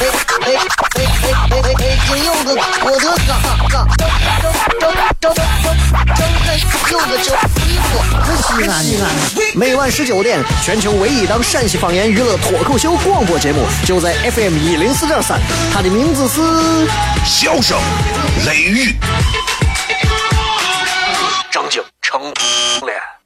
哎哎哎哎哎哎哎！金柚子，我的嘎嘎，张张张张张张开柚子酒，衣服可西安西安。每晚十九点，全球唯一档陕西方言娱乐脱口秀广播节目，就在 FM 一零四点三。它的名字是《笑声雷雨》，张景成脸。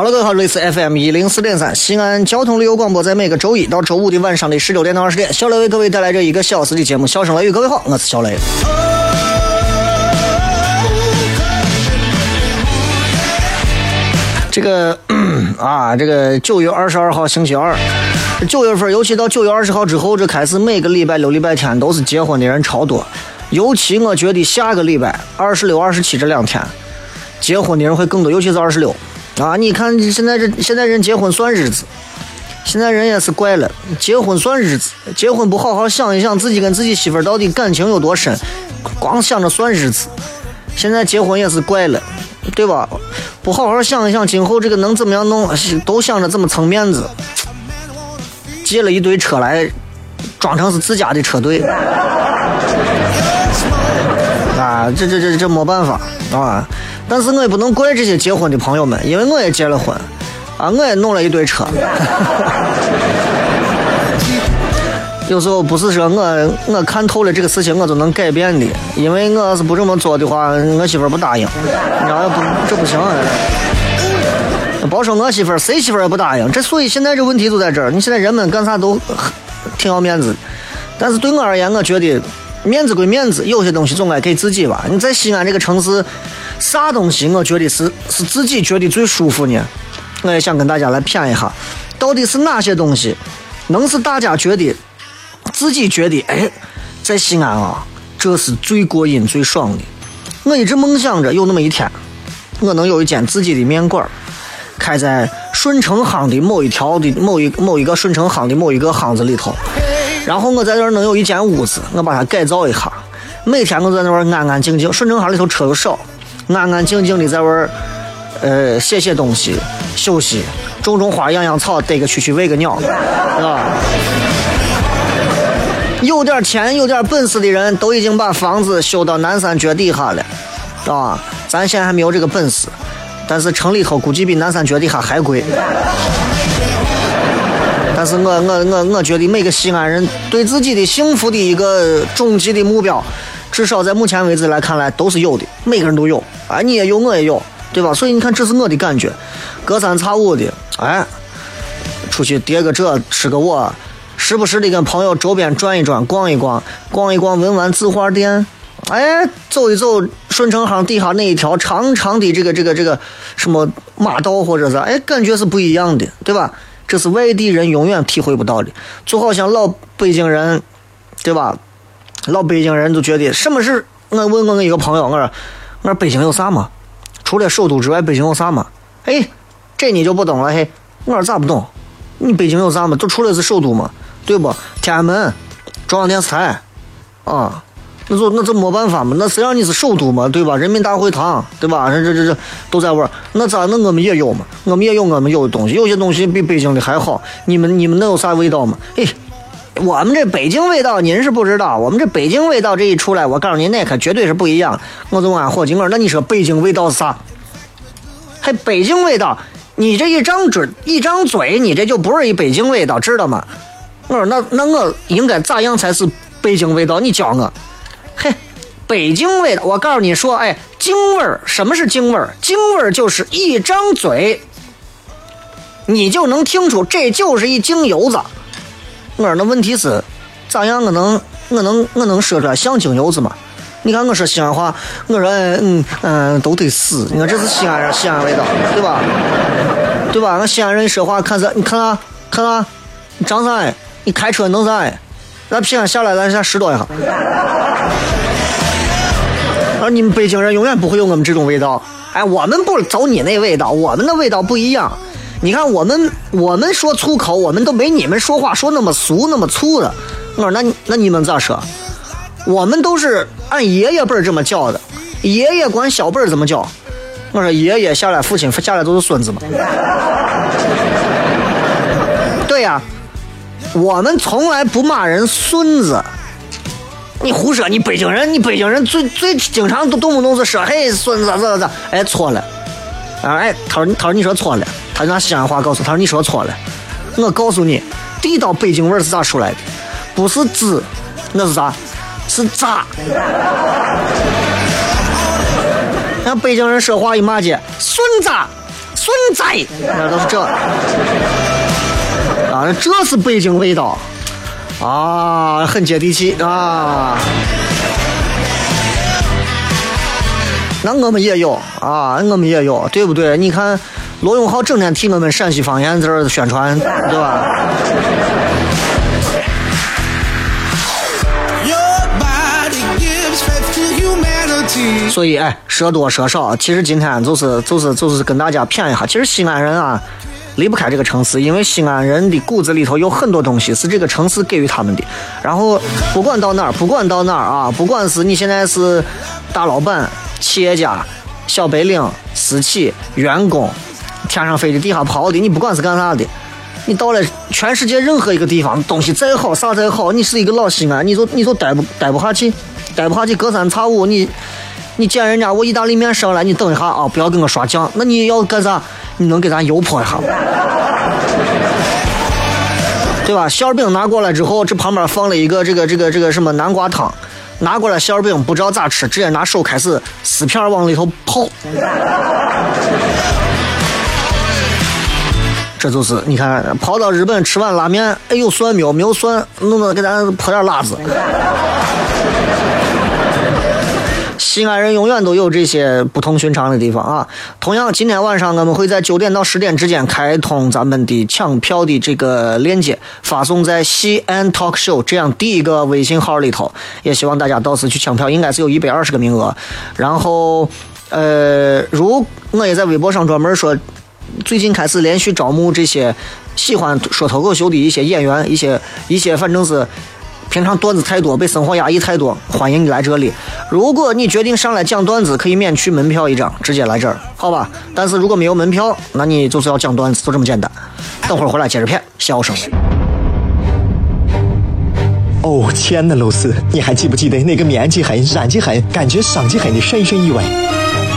好了，各位好，这里是 FM 一零四点三西安交通旅游广播，在每个周一到周五的晚上的十九点到二十点，小雷为各位带来这一个小时的节目。笑声雷雨，各位好，我是小雷。这个 啊，这个九月二十二号星期二，九月份，尤其到九月二十号之后，这开始每个礼拜六、礼拜天都是结婚的人超多，尤其我觉得下个礼拜二十六、二十七这两天，结婚的人会更多，尤其是二十六。啊！你看现在这现在人结婚算日子，现在人也是怪了，结婚算日子，结婚不好好想一想自己跟自己媳妇到底感情有多深，光想着算日子，现在结婚也是怪了，对吧？不好好想一想今后这个能怎么样弄，都想着怎么蹭面子，借了一堆车来装成是自家的车队，啊，这这这这没办法啊！但是我也不能怪这些结婚的朋友们，因为我也结了婚，啊，我也弄了一堆车。有时候不是说我我看透了这个事情我就能改变的，因为我要是不这么做的话，我媳妇不答应，你知道不？这不行啊。别说我媳妇，谁媳妇也不答应。这所以现在这问题就在这儿。你现在人们干啥都挺要面子，但是对我而言，我觉得。面子归面子，有些东西总该给自己吧。你在西安这个城市，啥东西我觉得是是自己觉得最舒服呢？我也想跟大家来谝一下，到底是哪些东西能是大家觉得自己觉得哎，在西安啊，这是最过瘾、最爽的。我一直梦想着有那么一天，我能有一间自己的面馆，开在顺城巷的某一条的某一某一个顺城巷的某一个巷子里头。然后我在这儿能有一间屋子，我把它改造一下。每天我在那儿安安静静，顺城巷里头车又少，安安静静的在那儿，呃，写写东西，休息，种种花，养养草，逮个蛐蛐，喂个鸟，是吧？有点钱、有点本事的人都已经把房子修到南山脚底下了，啊，咱现在还没有这个本事，但是城里头估计比南山脚底下还贵。但是我我我我觉得每个西安人对自己的幸福的一个终极的目标，至少在目前为止来看来都是有的，每个人都有啊，你也有，我也有，对吧？所以你看，这是我的感觉，隔三差五的，哎，出去叠个这，吃个我，时不时的跟朋友周边转一转，逛一逛，逛一逛文玩字画店，哎，走一走顺城巷底下那一条长长的这个这个这个什么马道或者是，哎，感觉是不一样的，对吧？这是外地人永远体会不到的，就好像老北京人，对吧？老北京人都觉得什么是？我问我一个朋友，我说，我说北京有啥嘛？除了首都之外，北京有啥嘛？哎，这你就不懂了嘿。我说咋不懂？你北京有啥嘛？就除了是首都嘛，对不？天安门、中央电视台，啊。那就那这没办法嘛，那谁让你是首都嘛，对吧？人民大会堂，对吧？这这这都在玩那咋？那我们也有嘛？我们也有我们有的东西，有些东西比北京的还好。你们你们那有啥味道嘛？嘿，我们这北京味道您是不知道，我们这北京味道这一出来，我告诉您，那可绝对是不一样。我就俺伙计我说，那你说北京味道是啥？还北京味道？你这一张嘴一张嘴，你这就不是一北京味道，知道吗？我说那那我应该咋样才是北京味道？你教我。嘿，北京味道，我告诉你说，哎，京味儿，什么是京味儿？京味儿就是一张嘴，你就能听出这就是一京油子。我说那问题是，咋样我能我能我能说出来像京油子吗？你看我说西安话，我说嗯嗯都得死。你看这是西安人西安味道，对吧？对吧？俺西安人说话看啥，你看啊看啊，张三，你开车弄啥？咱平安下来，咱先拾掇一下。而你们北京人永远不会有我们这种味道。哎，我们不走你那味道，我们的味道不一样。你看我们，我们说粗口，我们都没你们说话说那么俗那么粗的。我说那那你们咋说？我们都是按爷爷辈儿这么叫的，爷爷管小辈儿怎么叫？我说爷爷下来，父亲下来都是孙子嘛。对呀，我们从来不骂人孙子。你胡说！你北京人，你北京人最最经常都动不动是说嘿孙子咋咋咋，哎错了，啊哎他说他说你说错了，他拿西安话告诉他说你说错了，我告诉你，地道北京味是咋出来的？不是滋，那是啥？是咋？那北京人说话一骂街，孙子，孙子，那都是这，啊，这是北京味道。啊，很接地气啊！那我们也有啊，我们也有，对不对？你看罗永浩整天替我们陕西方言在这宣传，对吧？所以，哎，说多说少，其实今天就是就是就是跟大家谝一下，其实西安人啊。离不开这个城市，因为西安人的骨子里头有很多东西是这个城市给予他们的。然后不管到哪儿，不管到哪儿啊，不管是你现在是大老板、企业家、小白领、私企、员工，天上飞的、地下跑的，你不管是干啥的，你到了全世界任何一个地方，东西再好，啥再好，你是一个老西安，你就你就待不待不下去，待不下去，隔三差五你你见人家我意大利面上来，你等一下啊，不要给我刷酱，那你要干啥？你能给咱油泼一下吗，对吧？馅饼拿过来之后，这旁边放了一个这个这个这个什么南瓜汤，拿过来馅饼不知道咋吃，直接拿手开始撕片往里头泡。这就是你看，跑到日本吃碗拉面，哎有蒜没有？没有蒜，弄弄给咱泼点辣子。西安人永远都有这些不同寻常的地方啊！同样，今天晚上我们会在九点到十点之间开通咱们的抢票的这个链接，发送在西安 Talk Show 这样第一个微信号里头。也希望大家到时去抢票，应该是有一百二十个名额。然后，呃，如我也在微博上专门说，最近开始连续招募这些喜欢说脱口秀的一些演员，一些一些反正是。平常段子太多，被生活压抑太多，欢迎你来这里。如果你决定上来讲段子，可以免去门票一张，直接来这儿，好吧？但是如果没有门票，那你就是要讲段子，就这么简单。等会儿回来接着骗，笑声。哦，亲爱的露丝，你还记不记得那个棉积狠、染剂狠、感觉伤及狠的深深意外？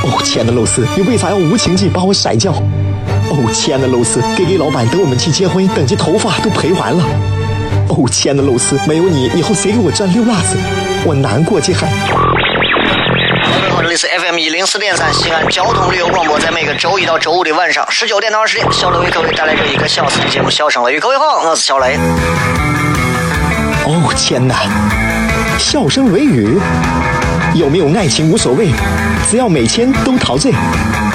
哦，亲爱的露丝，你为啥要无情地把我甩掉？哦，亲爱的露丝给给老板等我们去结婚，等这头发都赔完了。哦，亲爱的露丝，没有你，以后谁给我赚溜辣子？我难过极了。各位好，这里是 FM 一零四点三西安交通旅游广播，在每个周一到周五的晚上十九点到二十点，小雷为各位带来这一个小时的节目《笑声雷雨》。各位好，我是小雷。哦天哪，笑声雷雨，有没有爱情无所谓，只要每天都陶醉。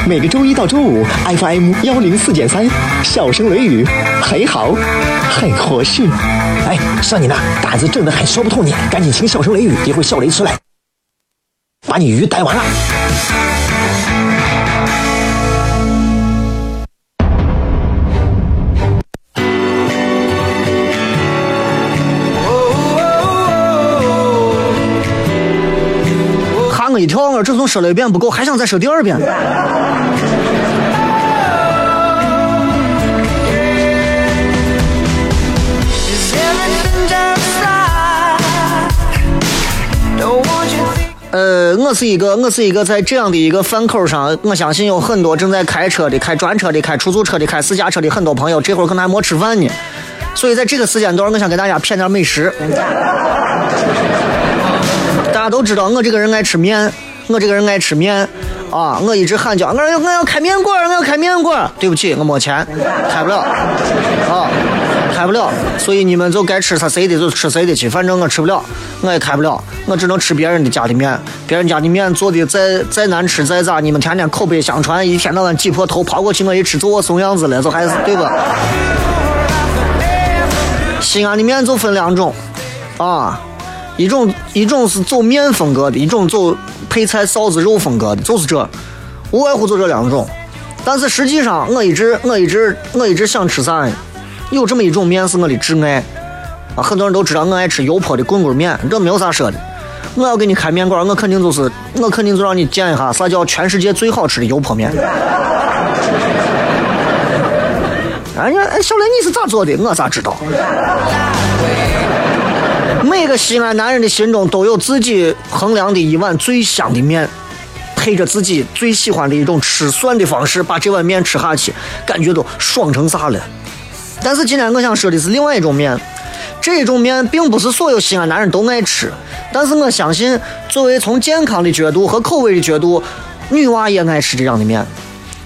每个周一到周五，FM 幺零四点三，笑声雷雨，很好，很合适。哎，算你那胆子正的很，说不透你，赶紧请笑声雷雨，一会笑雷出来，把你鱼逮完了。一跳！我这从说了一遍不够，还想再说第二遍。呃，我是一个，我是一个在这样的一个饭口上，我相信有很多正在开车的、开专车的、开出租车的、开私家车的很多朋友，这会儿可能还没吃饭呢。所以在这个时间段，我想给大家骗点美食。都知道我这个人爱吃面，我这个人爱吃面啊！我一直喊叫，我要我要开面馆，我要开面馆。对不起，我没钱，开不了啊，开不了。所以你们就该吃他谁的就吃谁的去，反正我吃不了，我也开不了，我只能吃别人的家的面。别人家的面做的再再难吃再咋，你们天天口碑相传，一天到晚挤破头跑过去，我一吃就我怂样子了，就还是对吧？西安的面就分两种啊。一种一种是走面风格的，一种走配菜臊子肉风格的，就是这，无外乎就这两种。但是实际上，我一直我一直我一直想吃啥？有这么一种面是我的挚爱啊！很多人都知道我爱吃油泼的棍棍面，这没有啥说的。我要给你开面馆，我肯定就是我肯定就让你见一下啥叫全世界最好吃的油泼面。哎呀，哎，小雷你是咋做的？我咋知道？每个西安男人的心中都有自己衡量的一碗最香的面，配着自己最喜欢的一种吃蒜的方式，把这碗面吃下去，感觉都爽成啥了。但是今天我想说的是另外一种面，这种面并不是所有西安男人都爱吃，但是我相信，作为从健康的角度和口味的角度，女娃也爱吃这样的面。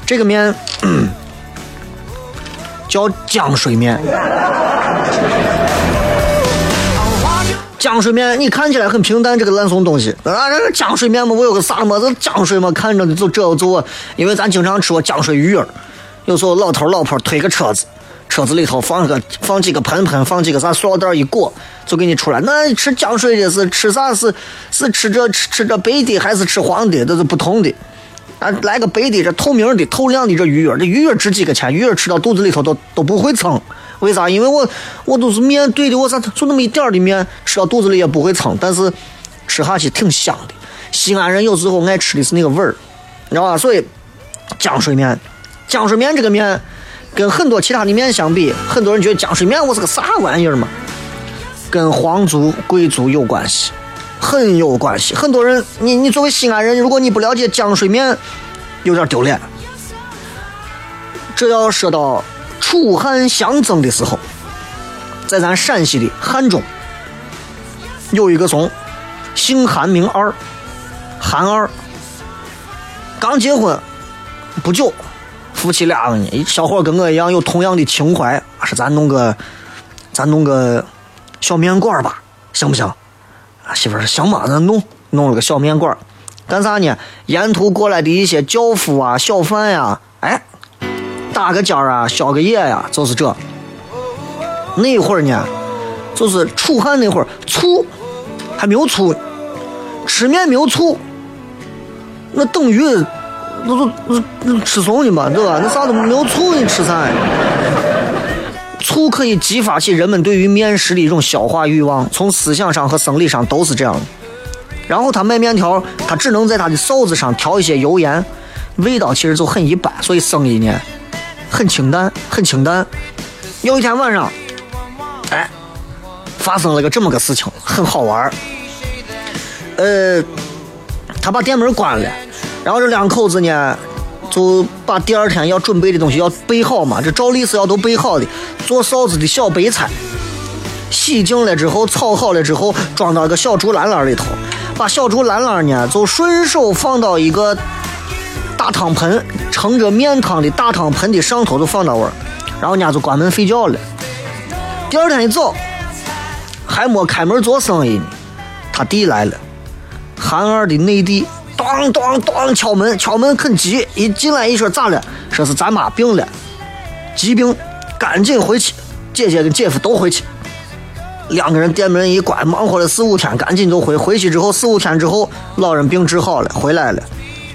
这个面 叫浆水面。浆水面，你看起来很平淡，这个烂怂东西啊！这个浆水面嘛，我有个啥嘛？这浆水嘛，看着就这就，因为咱经常吃过浆水鱼儿，有时候老头老婆推个车子，车子里头放个放几个盆盆，放几个啥塑料袋一裹，就给你出来。那吃浆水的是吃啥？是是吃这吃吃这白的还是吃黄的？这是不同的。啊，来个白的，这透明的、透亮的这鱼儿，这鱼儿值几个钱？鱼儿吃到肚子里头都都不会撑。为啥？因为我我都是面对的，我啥就那么一点儿的面，吃到肚子里也不会撑，但是吃下去挺香的。西安人有时候爱吃的是那个味儿，你知道吧？所以浆水面，浆水面这个面跟很多其他的面相比，很多人觉得浆水面我是个啥玩意儿嘛？跟皇族贵族有关系，很有关系。很多人，你你作为西安人，如果你不了解浆水面，有点丢脸。这要说到。楚汉相争的时候，在咱陕西的汉中，有一个宗，姓韩名二，韩二，刚结婚不久，夫妻俩呢，小伙跟我一样有同样的情怀，说咱弄个，咱弄个小面馆吧，行不行？啊，媳妇说行嘛，咱弄，弄了个小面馆，干啥呢？沿途过来的一些轿夫啊、小贩呀，打个尖儿啊，宵个夜呀，就是这。那会儿呢，就是楚汉那会儿，醋还没有醋，吃面没有醋，那等于那就那那吃怂的嘛，对吧？那啥都没有醋，你吃啥呀？醋可以激发起人们对于面食的一种消化欲望，从思想上和生理上都是这样的。然后他卖面条，他只能在他的臊子上调一些油盐，味道其实就很一般，所以生意呢。很清淡，很清淡。有一天晚上，哎，发生了个这么个事情，很好玩儿。呃，他把店门关了，然后这两口子呢，就把第二天要准备的东西要备好嘛。这照例是要都备好的，做臊子的小白菜，洗净了之后，炒好了之后，装到一个小竹篮篮里头，把小竹篮篮呢，就顺手放到一个。大汤盆盛着面汤的大汤盆的上头就放到位儿，然后人家就关门睡觉了。第二天一早，还没开门做生意呢，他弟来了，韩二的内弟，当当当敲门，敲门很急，一进来一说咋了？说是咱妈病了，急病，赶紧回去，姐姐跟姐夫都回去。两个人店门一关，忙活了四五天，赶紧就回。回去之后四五天之后，老人病治好了，回来了。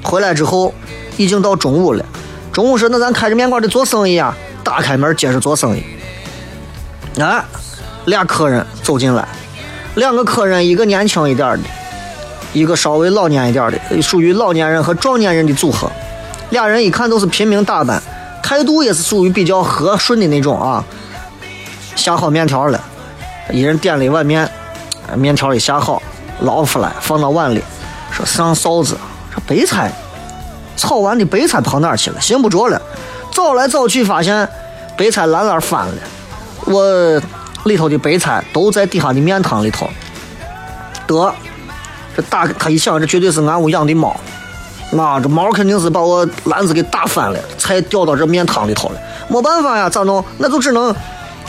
回来之后。已经到中午了，中午说那咱开着面馆得做生意啊，打开门接着做生意。啊，俩客人走进来，两个客人，一个年轻一点的，一个稍微老年一点的，属于老年人和壮年人的组合。俩人一看都是平民打扮，态度也是属于比较和顺的那种啊。下好面条了，一人点了一碗面，面条一下好，捞出来放到碗里，说上臊子，白菜。炒完的白菜跑哪儿去了？寻不着了。找来找去，发现白菜篮篮翻了，我里头的白菜都在底下的面汤里头。得，这打他一想，这绝对是俺屋养的猫。妈，这猫肯定是把我篮子给打翻了，菜掉到这面汤里头了。没办法呀，咋弄？那就只能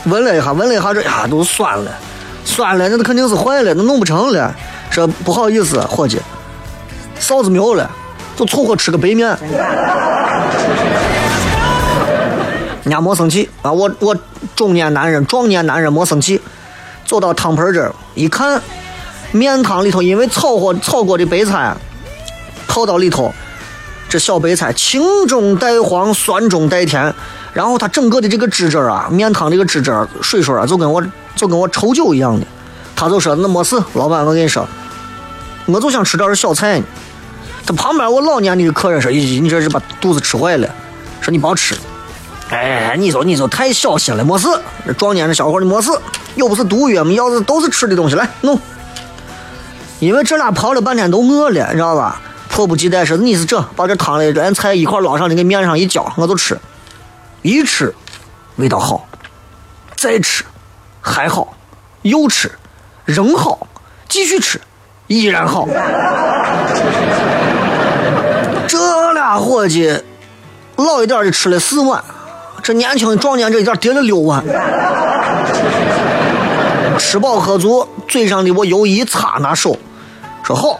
闻了一下，闻了一下，这呀都酸了，酸了，那肯定是坏了，那弄不成了。这不好意思，伙计，臊子没有了，就凑合吃个白面。人家没生气啊，我我中年男人、壮年男人没生气，走到汤盆这儿一看，面汤里头因为炒过炒过的白菜泡到里头，这小白菜青中带黄，酸中带甜，然后它整个的这个汁汁啊，面汤这个汁汁水水啊，就跟我就跟我稠酒一样的。他就说那没事，老板，我跟你说，我就想吃点这小菜呢。他旁边我老年的客人说，咦，你这是把肚子吃坏了，说你别吃。哎，你说你说太小心了，没事。这壮年的小伙你没事，又不是毒药，要是都是吃的东西，来弄。因为这俩跑了半天都饿了，你知道吧？迫不及待说你是这，把这汤里连菜一块捞上，你给面上一浇，我就吃。一吃，味道好；再吃，还好；又吃，仍好；继续吃，依然好。这俩伙计，老一点的吃了四碗。这年轻壮年这一点叠了六碗，吃饱喝足，嘴上的我油一擦，拿手说好，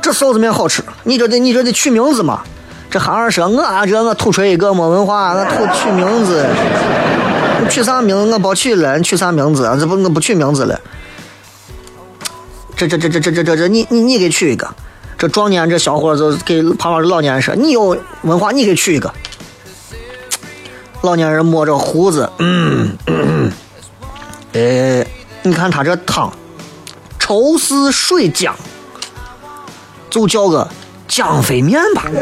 这臊子面好吃，你这得你这得取名字嘛。这孩儿说，我这我土锤一个没文化，我土取名字，取啥名我不取了，取啥名字？这不我不取名字了。这这这这这这这这你你你给取一个。这壮年这小伙就给旁边的老年人说，你有文化，你给取一个。老年人摸着胡子，嗯，嗯哎，你看他这汤，稠似水浆，就叫个浆飞面吧。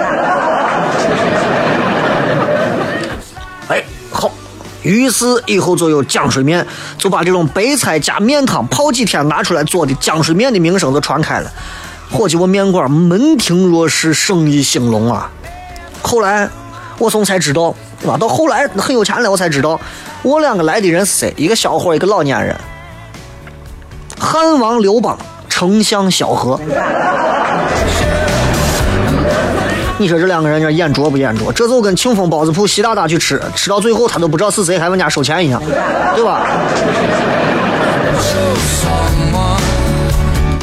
哎，好，于是以后就有浆水面，就把这种白菜加面汤泡几天拿出来做的浆水面的名声就传开了。伙计，我面馆门庭若市，生意兴隆啊。后来我从才知道。啊，到后来很有钱了，我才知道，我两个来的人是谁？一个小伙，一个老年人。汉王刘邦，丞相萧何。你说这两个人，这眼拙不眼拙？这就跟庆丰包子铺习大大去吃，吃到最后他都不知道是谁，还问家收钱一样，对吧？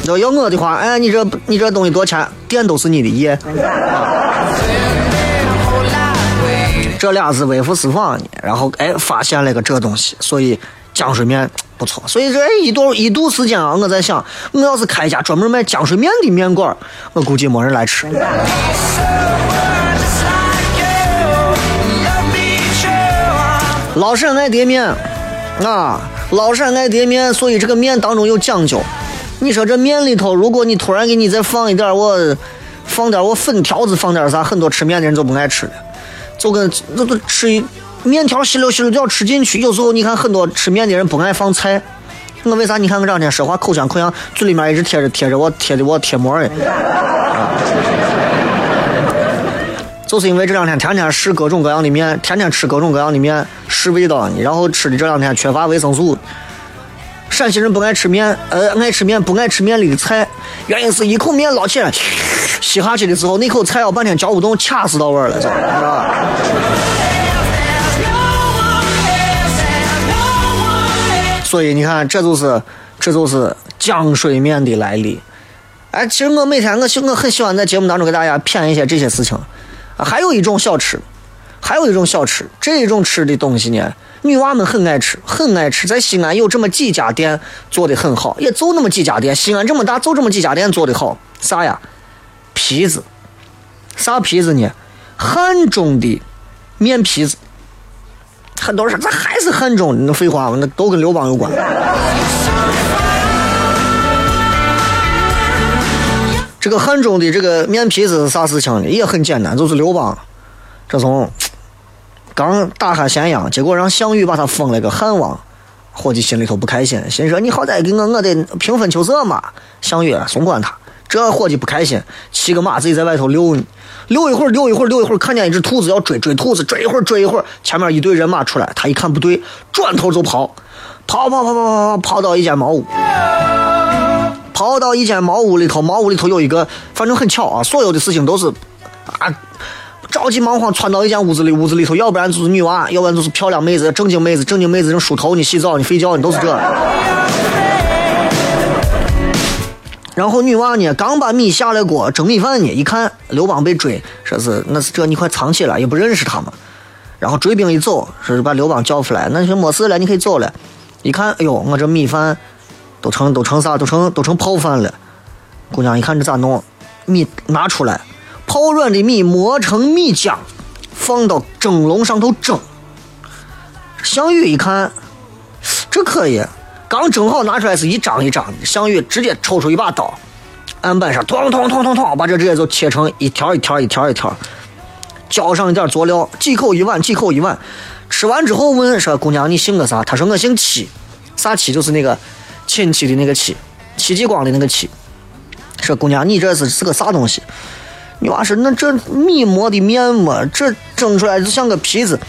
要要我的话，哎，你这你这东西多钱？店都是你的业。这俩是微服私访呢，然后哎发现了个这东西，所以浆水面不错。所以这一度一度时间啊，我在想，我要是开一家专门卖浆水面的面馆，我估计没人来吃。老陕爱叠面啊，老陕爱叠面，所以这个面当中有讲究。你说这面里头，如果你突然给你再放一点我，放点我粉条子，放点啥，很多吃面的人就不爱吃了。就跟那都吃面条吸溜吸溜就要吃进去。有时候你看很多吃面的人不爱放菜，我为啥？你看我这两天说话口腔口香，嘴里面一直贴着贴着我贴的我贴膜哎，就是因为这两天天天试各种各样的面，天天吃各种各样的面试味道，然后吃的这两天缺乏维生素。陕西人不爱吃面，呃，爱吃面不爱吃面里的菜，原因是一口面捞起来。吸下去的时候，那口菜要半天嚼不动，卡死到味儿了，知道吧？所以你看，这就是这就是浆水面的来历。哎，其实我每天我喜我很喜欢在节目当中给大家谝一些这些事情。还有一种小吃，还有一种小吃，这种吃的东西呢，女娃们很爱吃，很爱吃。在西安有这么几家店做的很好，也就那么几家店。西安这么大，就这么几家店做的好，啥呀？皮子，啥皮子呢？汉中的面皮子。很多人说这还是汉中的，那废话，那都跟刘邦有关。这个汉中的这个面皮子是啥事情呢？也很简单，就是刘邦这从刚打下咸阳，结果让项羽把他封了个汉王，伙计心里头不开心，心说你好歹给我我得平分秋色嘛。项羽松管他。这伙计不开心，骑个马自己在外头溜呢，溜一会儿，溜一会儿，溜一会儿，看见一只兔子要追，追兔子，追一会儿，追一会儿，前面一队人马出来，他一看不对，转头就跑，跑跑跑跑跑跑，跑到一间茅屋，跑到一间茅屋里头，茅屋里头有一个，反正很巧啊，所有的事情都是啊。着急忙慌窜到一间屋子里，屋子里头要不然就是女娃，要不然就是漂亮妹子，正经妹子，正经妹子正梳头呢、洗澡呢、睡觉呢，都是这。然后女娃呢，刚把米下了锅蒸米饭呢，一看刘邦被追，说是那是这你快藏起来，也不认识他嘛。然后追兵一走，说是把刘邦叫出来，那就没事了，你可以走了。一看，哎呦，我这米饭都成都成啥，都成都成泡饭了。姑娘一看这咋弄？米拿出来。泡软的米磨成米浆，放到蒸笼上头蒸。项羽一看，这可以，刚蒸好拿出来是一张一张的。项羽直接抽出一把刀，案板上咚咚咚咚咚，把这直接就切成一条一条一条一条，浇上一点佐料，几口一碗，几口一碗。吃完之后问说：“姑娘，你姓个啥？”他说：“我姓戚，啥戚？就是那个亲戚的那个戚，戚继光的那个戚。”说：“姑娘，你这是是个啥东西？”女娃说：“那这米磨的面嘛，这蒸出来就像个皮子，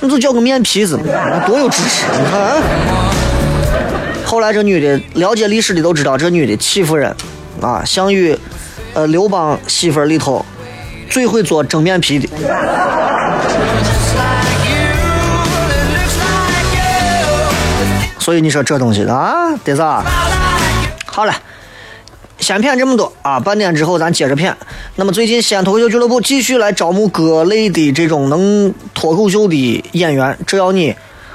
那就叫个面皮子，多有知识！你看。后来这女的了解历史的都知道，这女的戚夫人啊，项羽，呃，刘邦媳妇里头最会做蒸面皮的。所以你说这东西啊，得啥？好了。先骗这么多啊！半点之后咱接着骗。那么最近西安脱口秀俱乐部继续来招募各类的这种能脱口秀的演员，只要你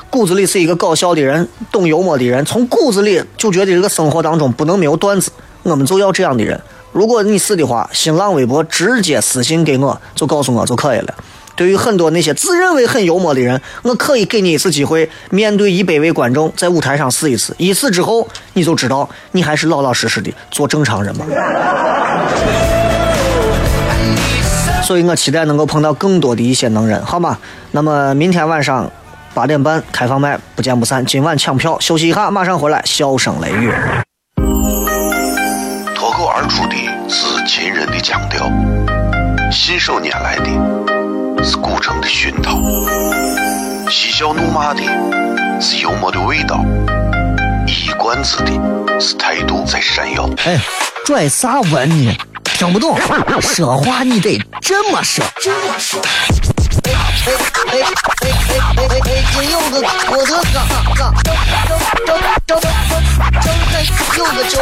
骨子里是一个搞笑的人、懂幽默的人，从骨子里就觉得这个生活当中不能没有段子，我们就要这样的人。如果你是的话，新浪微博直接私信给我，就告诉我就可以了。对于很多那些自认为很幽默的人，我可以给你一次机会，面对一百位观众，在舞台上试一次。一次之后，你就知道你还是老老实实的做正常人吧。所以我期待能够碰到更多的一些能人，好吗？那么明天晚上八点半开放麦，不见不散。今晚抢票，休息一下，马上回来，笑声雷雨。脱口而出的是秦人的腔调，信手拈来的。是古城的熏陶，嬉笑怒骂的是幽默的味道，一管子的是态度在闪耀。哎，拽啥文呢？听不懂，说话你得这么说。哎哎哎哎哎哎哎，也有个我他嘎嘎嘎，正在，有个球。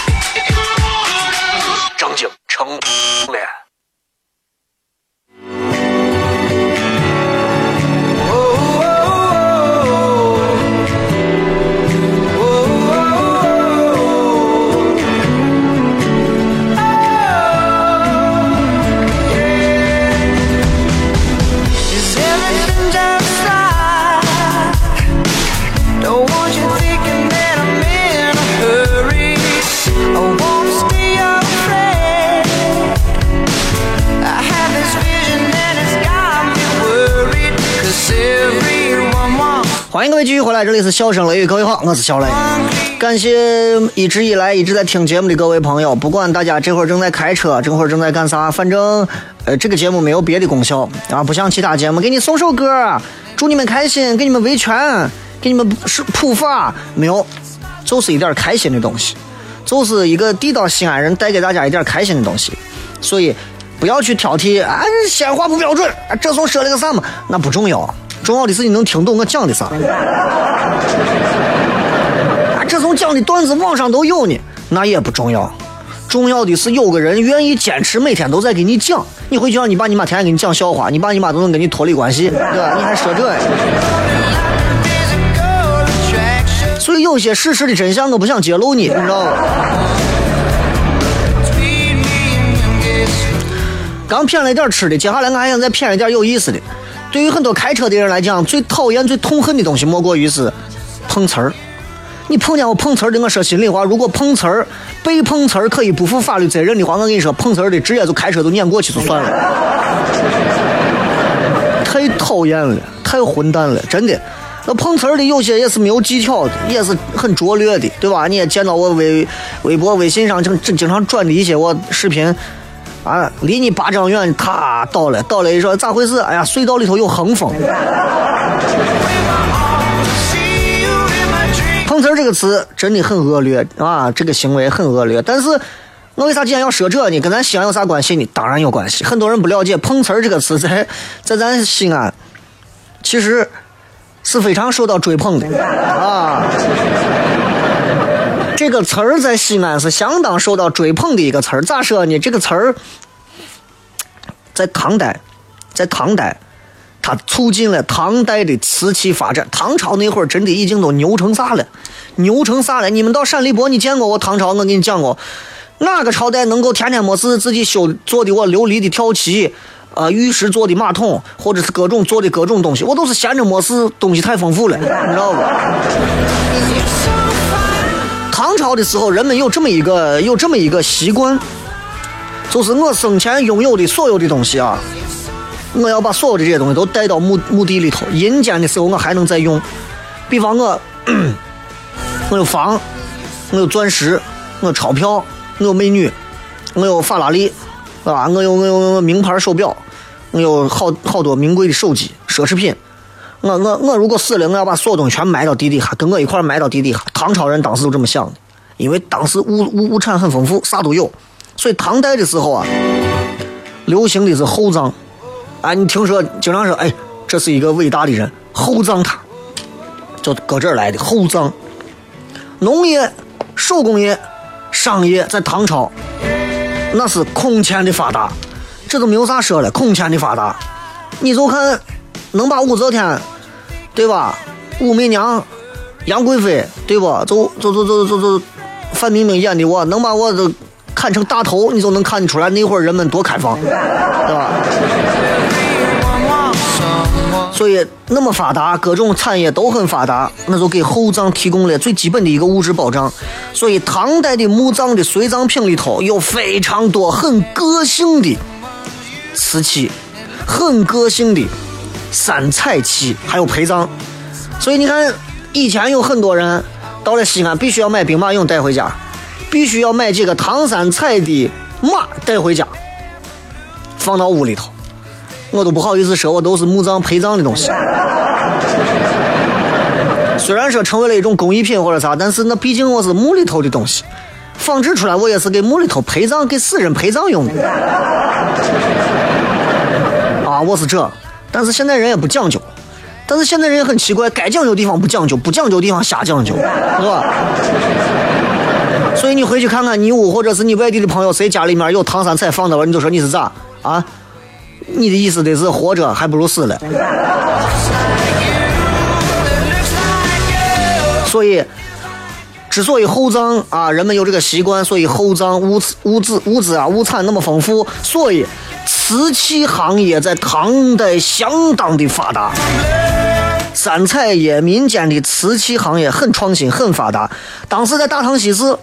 回来，这里是笑声雷雨，各位好，我是小雷。感谢一直以来一直在听节目的各位朋友，不管大家这会儿正在开车，这会儿正在干啥，反正呃这个节目没有别的功效啊，不像其他节目给你送首歌，祝你们开心，给你们维权，给你们是普法，没有，就是一点开心的东西，就是一个地道西安人带给大家一点开心的东西，所以不要去挑剔啊，西安话不标准，啊，这从说了个啥嘛，那不重要。重要的是你能听懂我讲的啥。啊，这种讲的段子网上都有呢，那也不重要。重要的是有个人愿意坚持每天都在给你讲。你回去让你爸你妈天天给你讲笑话，你爸你妈都能跟你脱离关系，对吧？你还说这？所以有些事实的真相我不想揭露你，你知道吗？刚骗了一点吃的，接下来我还想再骗一点有意思的。对于很多开车的人来讲，最讨厌、最痛恨的东西莫过于是碰瓷儿。你碰见我碰瓷儿的，我说心里话，如果碰瓷儿、被碰瓷儿可以不负法律责任的话，我跟你说，碰瓷儿的直接就开车就撵过去就算了。太讨厌了，太混蛋了，真的。那碰瓷儿的有些也是没有技巧的，也是很拙劣的，对吧？你也见到我微微博、微信上经经经常转的一些我视频，啊，离你八丈远，他倒了，倒了，一说咋回事？哎呀，隧道里头有横风。碰瓷儿这个词真的很恶劣啊，这个行为很恶劣。但是，我为啥今天要说这呢？跟咱西安有啥关系呢？当然有关系。很多人不了解碰瓷儿这个词，在在咱西安，其实。是非常受到追捧的啊！这个词儿在西安是相当受到追捧的一个词儿。咋说呢？这个词儿在唐代，在唐代，它促进了唐代的瓷器发展。唐朝那会儿真的已经都牛成啥了？牛成啥了？你们到陕历博，你见过我唐朝？我给你讲过，哪个朝代能够天天没事自己修做的我琉璃的跳棋？啊，玉石做的马桶，或者是各种做的各种东西，我都是闲着没事，东西太丰富了，你知道不？唐朝的时候，人们有这么一个有这么一个习惯，就是我生前拥有的所有的东西啊，我要把所有的这些东西都带到墓墓地里头，阴间的时候我还能再用。比方我，我有房，我有钻石，我有钞票，我有美女，我有法拉利。啊，我有我有名牌手表，我有好好多名贵的手机、奢侈品。我我我如果死了，我要把所有东西全埋到地底下，跟我一块埋到地底下。唐朝人当时都这么想的，因为当时物物物产很丰富，啥都有。所以唐代的时候啊，流行的是厚葬。啊，你听说经常说，哎，这是一个伟大的人，厚葬他，就搁这儿来的厚葬。农业、手工业、商业在唐朝。那是空前的发达，这都没有啥说了。空前的发达，你就看能把武则天，对吧？武媚娘、杨贵妃，对不？就就就就就就范冰冰演的我，能把我都砍成大头，你就能看得出来那会儿人们多开放，对吧？所以那么发达，各种产业都很发达，那就给厚葬提供了最基本的一个物质保障。所以唐代的墓葬的随葬品里头有非常多很个性的瓷器，很个性的三彩器，还有陪葬。所以你看，以前有很多人到了西安，必须要买兵马俑带回家，必须要买几个唐三彩的马带回家，放到屋里头。我都不好意思说，我都是墓葬陪葬的东西。虽然说成为了一种工艺品或者啥，但是那毕竟我是墓里头的东西，仿制出来我也是给墓里头陪葬、给死人陪葬用的。啊，我是这，但是现在人也不讲究，但是现在人也很奇怪，该讲究地方不讲究，不讲究地方瞎讲究，是吧？所以你回去看看你屋或者是你外地的朋友，谁家里面有唐三彩放的了，你就说你是咋啊？你的意思得是活着还不如死了，所以，之所以厚葬啊，人们有这个习惯，所以厚葬物物资物资啊物产那么丰富，所以瓷器行业在唐代相当的发达，三彩业民间的瓷器行业很创新很发达。当时在大唐西市，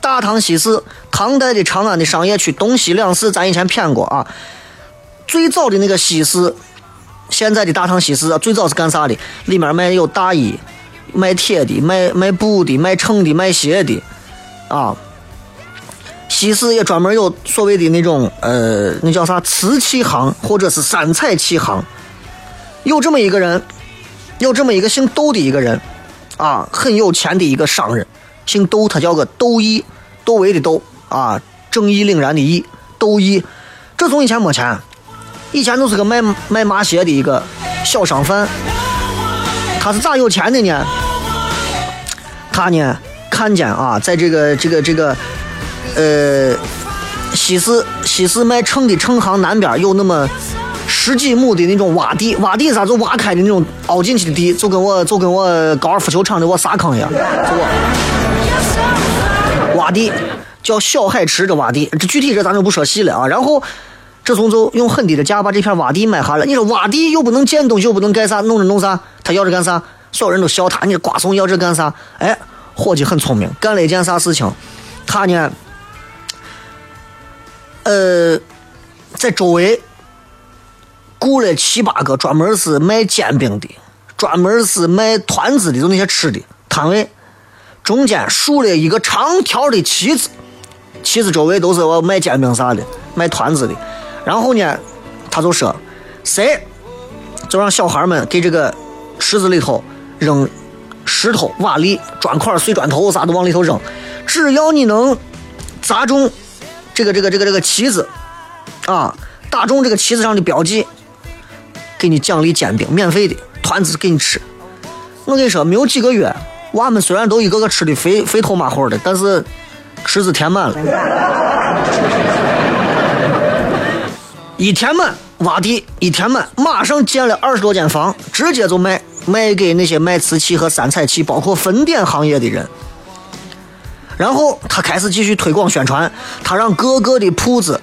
大唐西市，唐代的长安的商业区东西两市，咱以前谝过啊。最早的那个西市，现在的大唐西市，最早是干啥的？里面卖有大衣，卖铁的，卖卖布的，卖秤的，卖鞋的，啊。西市也专门有所谓的那种呃，那叫啥瓷器行，或者是三彩器行。有这么一个人，有这么一个姓窦的一个人，啊，很有钱的一个商人，姓窦，他叫个窦义，窦唯的窦啊，正义凛然的义，窦义。这从以前没钱。以前就是个卖卖麻鞋的一个小商贩，他是咋有钱的呢？他呢看见啊，在这个这个这个呃西市西市卖秤的秤行南边有那么十几亩的那种洼地，洼地啥就挖开的那种凹进去的地，就跟我就跟我高尔夫球场的我沙坑一样，是不？洼地叫小海池，这洼地，这具体这咱就不说细了啊，然后。这从就用很低的价把这片洼地买下来。你说洼地又不能建东西，又不能干啥，弄着弄啥？他要这干啥？所有人都笑他。你这瓜怂要这干啥？哎，伙计很聪明，干了一件啥事情？他呢，呃，在周围雇了七八个专门是卖煎饼的，专门是卖团子的，就那些吃的摊位，中间竖了一个长条的旗子，旗子周围都是我卖煎饼啥的、卖团子的。然后呢，他就说，谁就让小孩们给这个池子里头扔石头、瓦砾、砖块、碎砖头啥都往里头扔，只要你能砸中这个这个这个这个旗子啊。打中这个旗子上的标记，给你奖励煎饼，免费的团子给你吃。我跟你说，没有几个月，娃们虽然都一个个吃的肥肥头马虎的，但是池子填满了。一填满，挖地一填满，马上建了二十多间房，直接就卖卖给那些卖瓷器和三彩器，包括分点行业的人。然后他开始继续推广宣传，他让各个的铺子。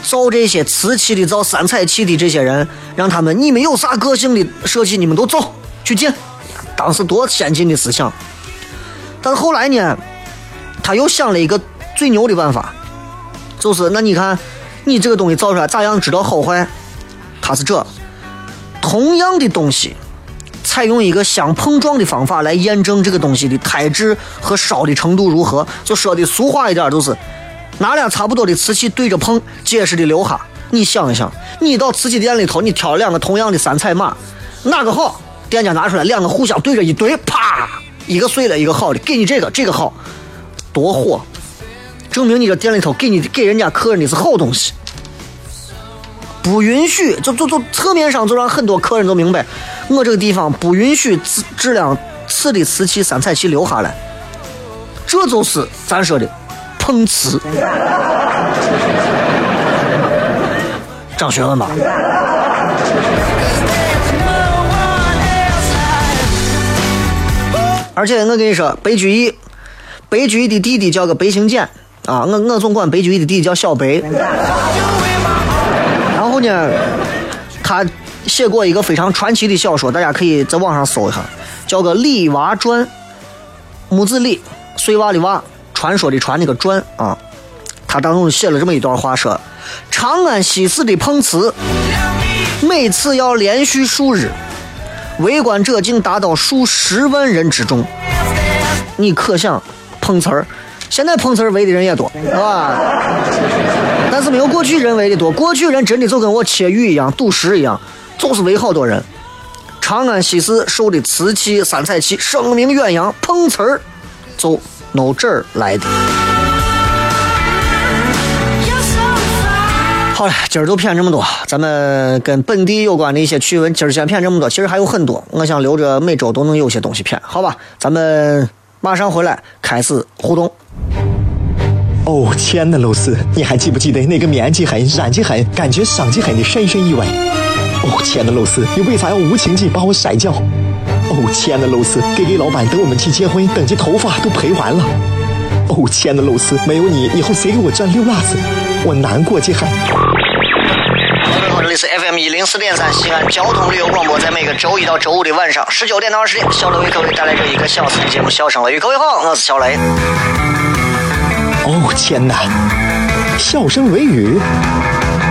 造这些瓷器的、造三彩器的这些人，让他们你们有啥个性的设计，你们都造去建。当时多先进的思想。但是后来呢，他又想了一个最牛的办法，就是那你看，你这个东西造出来咋样知道好坏？他是这，同样的东西，采用一个相碰撞的方法来验证这个东西的胎质和烧的程度如何。就说的俗话一点，就是。拿俩差不多的瓷器对着碰，结实的留下。你想一想，你到瓷器店里头，你挑两个同样的三彩马，哪个好？店家拿出来两个互相对着一堆，啪，一个碎了，一个好的，给你这个，这个好，多火！证明你这店里头给你给人家客人的是好东西。不允许，就就就侧面上就让很多客人都明白，我这个地方不允许质质量次的瓷器、三彩器留下来。这就是咱说的。碰瓷，长学问吧。而且我跟你说，白居易，白居易的弟弟叫个白行简啊，我我总管白居易的弟弟叫小白。然后呢，他写过一个非常传奇的小说，大家可以在网上搜一下，叫个《李娃传》，木子李，碎娃的娃。传说的传那个传啊，他当中写了这么一段话，说：长安西市的碰瓷，每次要连续数日，围观者竟达到数十万人之众。你可想碰瓷儿？现在碰瓷儿围的人也多，是吧？但是没有过去人围的多。过去人真的就跟我切玉一样，赌石一样，就是围好多人。长安西市受的瓷器、三彩器声名远扬，碰瓷儿就。弄这儿来的。好了，今儿就骗这么多。咱们跟本地有关的一些趣闻，今儿先骗这么多。其实还有很多，我想留着每周都能有些东西骗，好吧？咱们马上回来开始互动。哦，亲爱的露丝，你还记不记得那个面积狠、染技狠、感觉伤及狠的深深意外？哦，亲爱的露丝，你为啥要无情地把我甩掉？哦，亲爱的露丝给给老板等我们去结婚，等这头发都赔完了。哦，亲爱的露丝，没有你，以后谁给我赚六辣子？我难过极了。这里是 FM 一零四点三西安交通旅游广播，在每个周一到周五的晚上十九点到二十点，小雷为各位带来这一个小时的节目《笑声雷雨》。各位好，我是小雷。哦，天哪！笑声雷雨，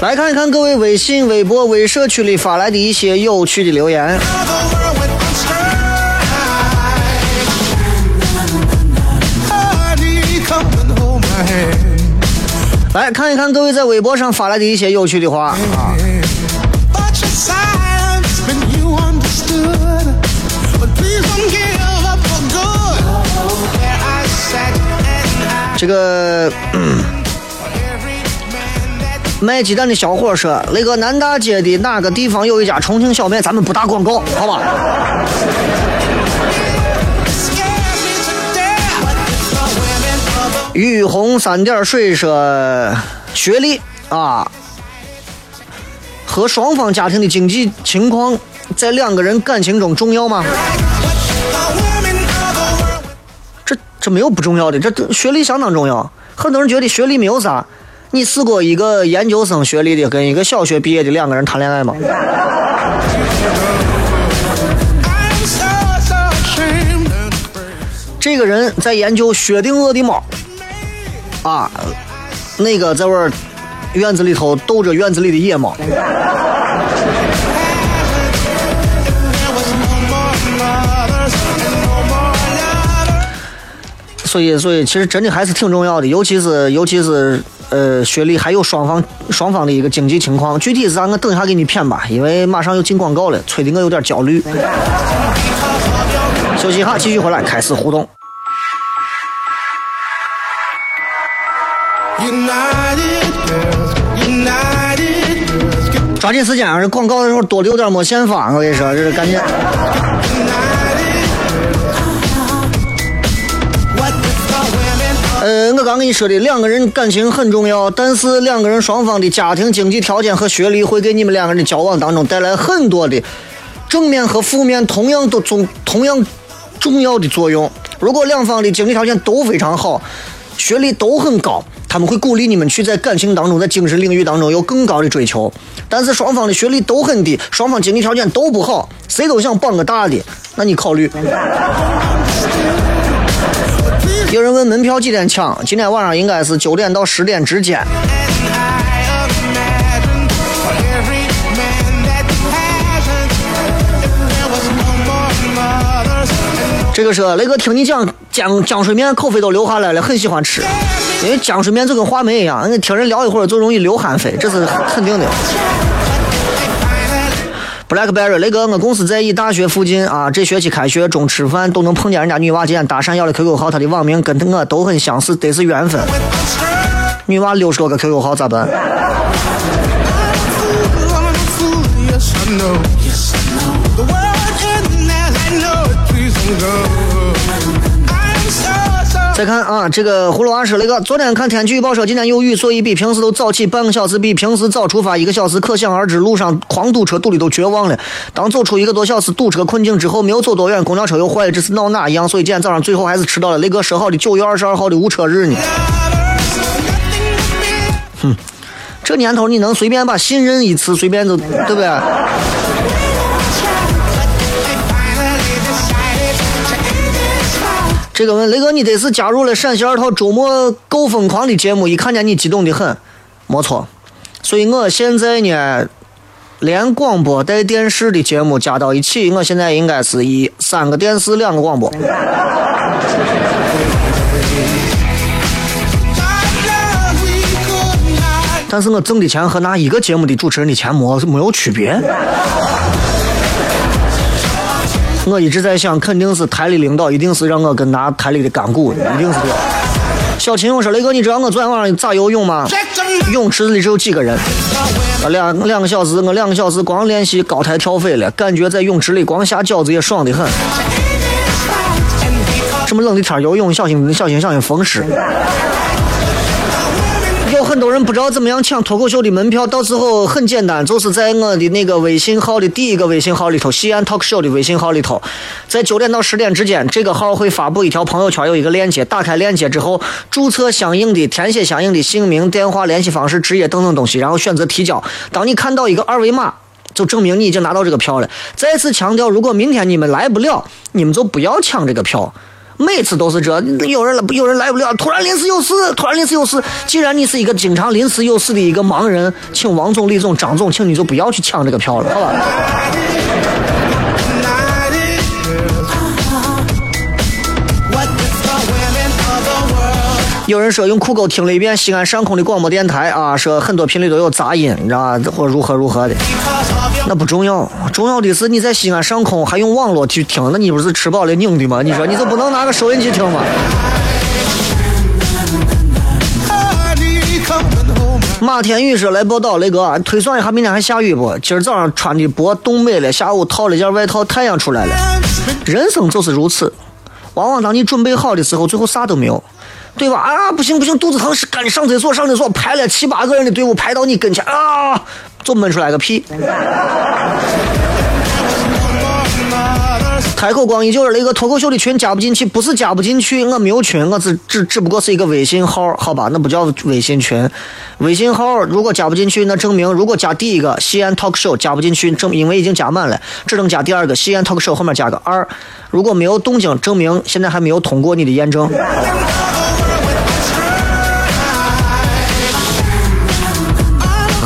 来看一看各位微信、微博、微社区里发来的一些有趣的留言。来看一看各位在微博上发来的一些有趣的话啊。这个。卖鸡蛋的小伙说：“那个南大街的哪个地方有一家重庆小面？咱们不打广告，好吧？” 雨红三点水说：“学历啊，和双方家庭的经济情况在两个人感情中重要吗？”这这没有不重要的，这学历相当重要。很多人觉得学历没有啥。你试过一个研究生学历的跟一个小学毕业的两个人谈恋爱吗？这个人在研究薛定谔的猫，啊，那个在玩院子里头逗着院子里的野猫。所以，所以其实真的还是挺重要的，尤其是，尤其是。呃，学历还有双方双方的一个经济情况，具体是啥？我等一下给你谝吧，因为马上要进广告了，催的我有点焦虑。休息一下，继续回来开始互动。抓紧时间啊！这广告的时候多留点没线发，我跟你说，这是赶紧。呃，我刚跟你说的，两个人感情很重要，但是两个人双方的家庭经济条件和学历会给你们两个人的交往当中带来很多的正面和负面，同样都重同样重要的作用。如果两方的经济条件都非常好，学历都很高，他们会鼓励你们去在感情当中，在精神领域当中有更高的追求。但是双方的学历都很低，双方经济条件都不好，谁都想傍个大的，那你考虑。有人问门票几点抢？今天晚上应该是九点到十点之间。这个是雷哥听你讲江江水面，口水都流下来了，很喜欢吃。因为江水面就跟话梅一样，听人聊一会儿就容易流汗飞，这是肯定的。Blackberry，雷哥，我公司在一大学附近啊。这学期开学中吃饭都能碰见人家女娃，今天搭讪要的 QQ 号，她的网名跟我都很相似，得是缘分。女娃六十多个 QQ 号咋办？再看啊，这个葫芦娃说那个，昨天看天气预报说今天有雨，所以比平时都早起半个小时，比平时早出发一个小时，可想而知路上狂堵车，堵的都绝望了。当走出一个多小时堵车困境之后，没有走多远，公交车又坏了，这是闹哪样？所以今天早上最后还是迟到了。那个说好的九月二十二号的无车日呢？哼，这年头你能随便把信任一次，随便就对不对？这个问雷哥，你得是加入了陕西二套周末够疯狂的节目，一看见你激动的很，没错。所以我现在呢，连广播带电视的节目加到一起，我现在应该是一三个电视两个广播。但是我挣的钱和那一个节目的主持人的钱没没有区别。我一直在想，肯定是台里领导一定是让我跟拿台里的干股，一定是这样。小秦勇说：“雷哥，你知道我昨天晚上咋游泳吗？泳池里只有几个人，两两个小时，我两个小时光练习高台跳飞了，感觉在泳池里光下饺子也爽得很。这么冷的天游泳，小心小心小心风湿。”很多人不知道怎么样抢脱口秀的门票，到时候很简单，就是在我的那个微信号的第一个微信号里头，西安 talk show 的微信号里头，在九点到十点之间，这个号会发布一条朋友圈，有一个链接，打开链接之后，注册相应的、填写相应的姓名、电话、联系方式、职业等等东西，然后选择提交。当你看到一个二维码，就证明你已经拿到这个票了。再次强调，如果明天你们来不了，你们就不要抢这个票。每次都是这，有人来，有人来不了，突然临时有事，突然临时有事。既然你是一个经常临时有事的一个盲人，请王总、李总、张总，请你就不要去抢这个票了，好吧？有人说用酷狗听了一遍西安上空的广播电台啊，说很多频率都有杂音，你知道吧？或如何如何的。那不重要，重要的是你在西安上空还用网络去听，那你不是吃饱了拧的吗？你说你就不能拿个收音机听吗？马天宇说来报道，雷哥，推算一下明天还下雨不？今儿早上穿的薄，冻没了，下午套了件外套，太阳出来了。人生就是如此，往往当你准备好的时候，最后啥都没有，对吧？啊，不行不行，肚子疼，赶紧上厕所，上厕所，排了七八个人的队伍排到你跟前啊，就闷出来个屁。开口光一就是那个脱口秀的群加不进去，不是加不进去，我没有群，我只只只不过是一个微信号，好吧，那不叫微信群。微信号如果加不进去，那证明如果加第一个西安 talk show 加不进去，证因为已经加满了，只能加第二个西安 talk show 后面加个二。如果没有动静，证明现在还没有通过你的验证。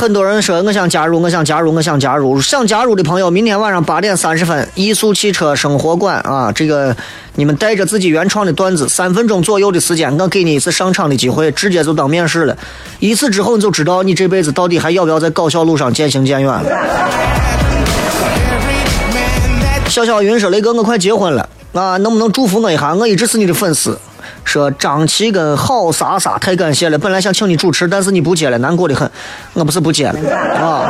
很多人说我想加入，我想加入，我想加入。想加入的朋友，明天晚上八点三十分，艺速汽车生活馆啊，这个你们带着自己原创的段子，三分钟左右的时间，我给你一次上场的机会，直接就当面试了。一次之后，你就知道你这辈子到底还要不要在搞笑路上渐行渐远了。小小云说：“雷哥，我快结婚了啊，能不能祝福我一下？我一直是你的粉丝。”说张琪跟郝莎莎太感谢了，本来想请你主持，但是你不接了，难过的很。我不是不接了。啊，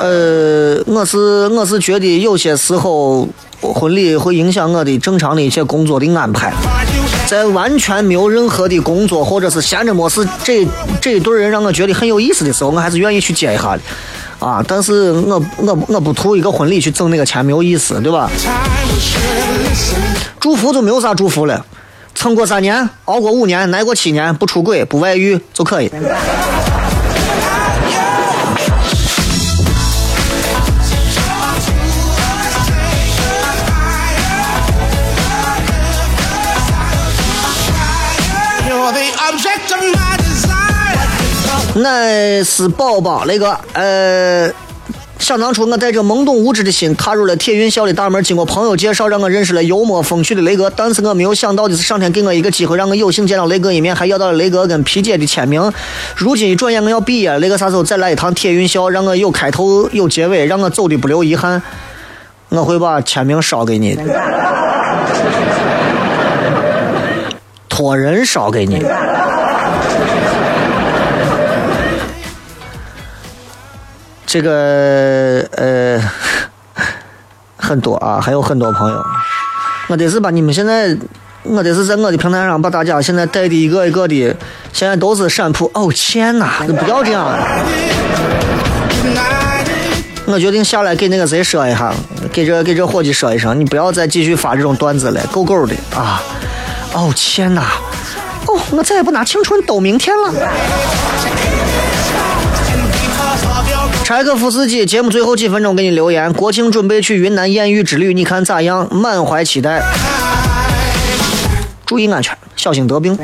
呃，我是我是觉得有些时候婚礼会影响我的正常的一些工作的安排，在完全没有任何的工作或者是闲着没事，这这一对人让我觉得很有意思的时候，我还是愿意去接一下的。啊。但是我我我不图一个婚礼去挣那个钱，没有意思，对吧？祝福就没有啥祝福了，撑过三年，熬过五年，挨过七年，不出轨，不外遇就可以。那是宝宝那个呃。想当初，我带着懵懂无知的心踏入了铁运校的大门，经过朋友介绍，让我认识了幽默风趣的雷哥。但是我没有想到的是，上天给我一个机会，让我有幸见到雷哥一面，还要到了雷哥跟皮姐的签名。如今一转眼我要毕业了，那个啥时候再来一趟铁运校，让我有开头有结尾，让我走的不留遗憾。我会把签名烧给你，托人烧给你。这个呃 很多啊，还有很多朋友，我得是把你们现在，我得是在我的平台上把大家现在带的一个一个的，现在都是闪普哦天哪，不要这样！我决定下来给那个谁说一下，给这给这伙计说一声，你不要再继续发这种段子了，够够的啊！哦天哪，哦我再也不拿青春赌明天了。柴可夫斯基节目最后几分钟给你留言：国庆准备去云南艳遇之旅，你看咋样？满怀期待，注意安全，小心得病。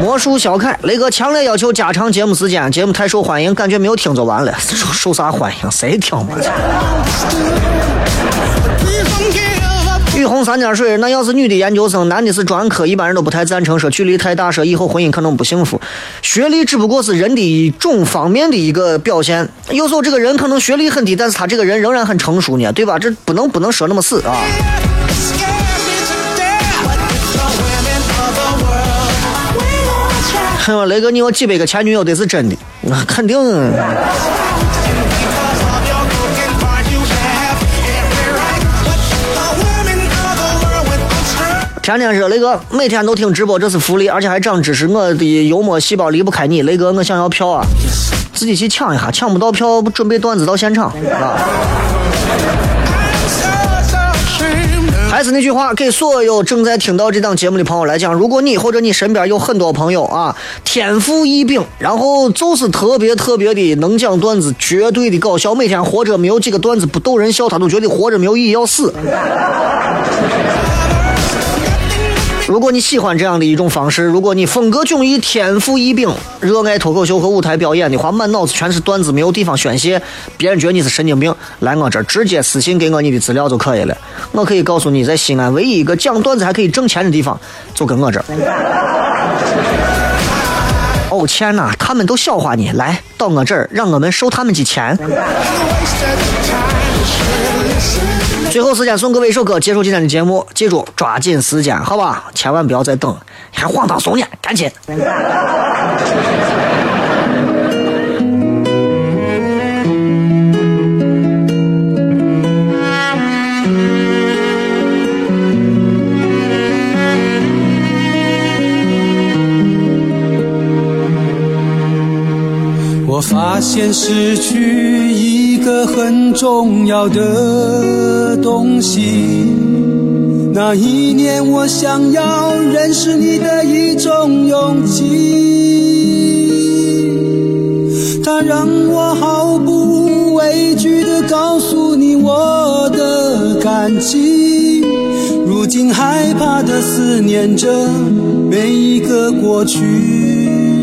魔术小凯，雷哥强烈要求加长节目时间，节目太受欢迎，感觉没有听就完了。受受啥欢迎？谁听嘛？雨红三点水，那要是女的研究生，男的是专科，一般人都不太赞成。说距离太大，说以后婚姻可能不幸福。学历只不过是人的一种方面的一个表现。有时候这个人可能学历很低，但是他这个人仍然很成熟呢，对吧？这不能不能说那么死啊。哼雷哥，你有几百个前女友得是真的，那肯定。天天说雷哥，每天都听直播，这是福利，而且还涨知识。我的幽默细胞离不开你，雷哥，我想要票啊，自己去抢一下，抢不到票准备段子到现场啊。还是那句话，给所有正在听到这档节目的朋友来讲，如果你或者你身边有很多朋友啊，天赋异禀，然后就是特别特别的能讲段子，绝对的搞笑，每天活着没有几个段子不逗人笑，他都觉得活着没有意义，要死。如果你喜欢这样的一种方式，如果你风格迥异、天赋异禀、热爱脱口秀和舞台表演的话，满脑子全是段子，没有地方宣泄，别人觉得你是神经病，来我这儿直接私信给我你的资料就可以了。我可以告诉你，在西安唯一一个讲段子还可以挣钱的地方，就跟我这儿。哦天哪，他们都笑话你，来到我这儿，让我们收他们的钱。最后时间送各位一首歌，结束今天的节目。记住，抓紧时间，好吧？千万不要再等，还晃荡松呢，赶紧。我发现失去个很重要的东西。那一年，我想要认识你的一种勇气，它让我毫不畏惧地告诉你我的感情。如今害怕地思念着每一个过去。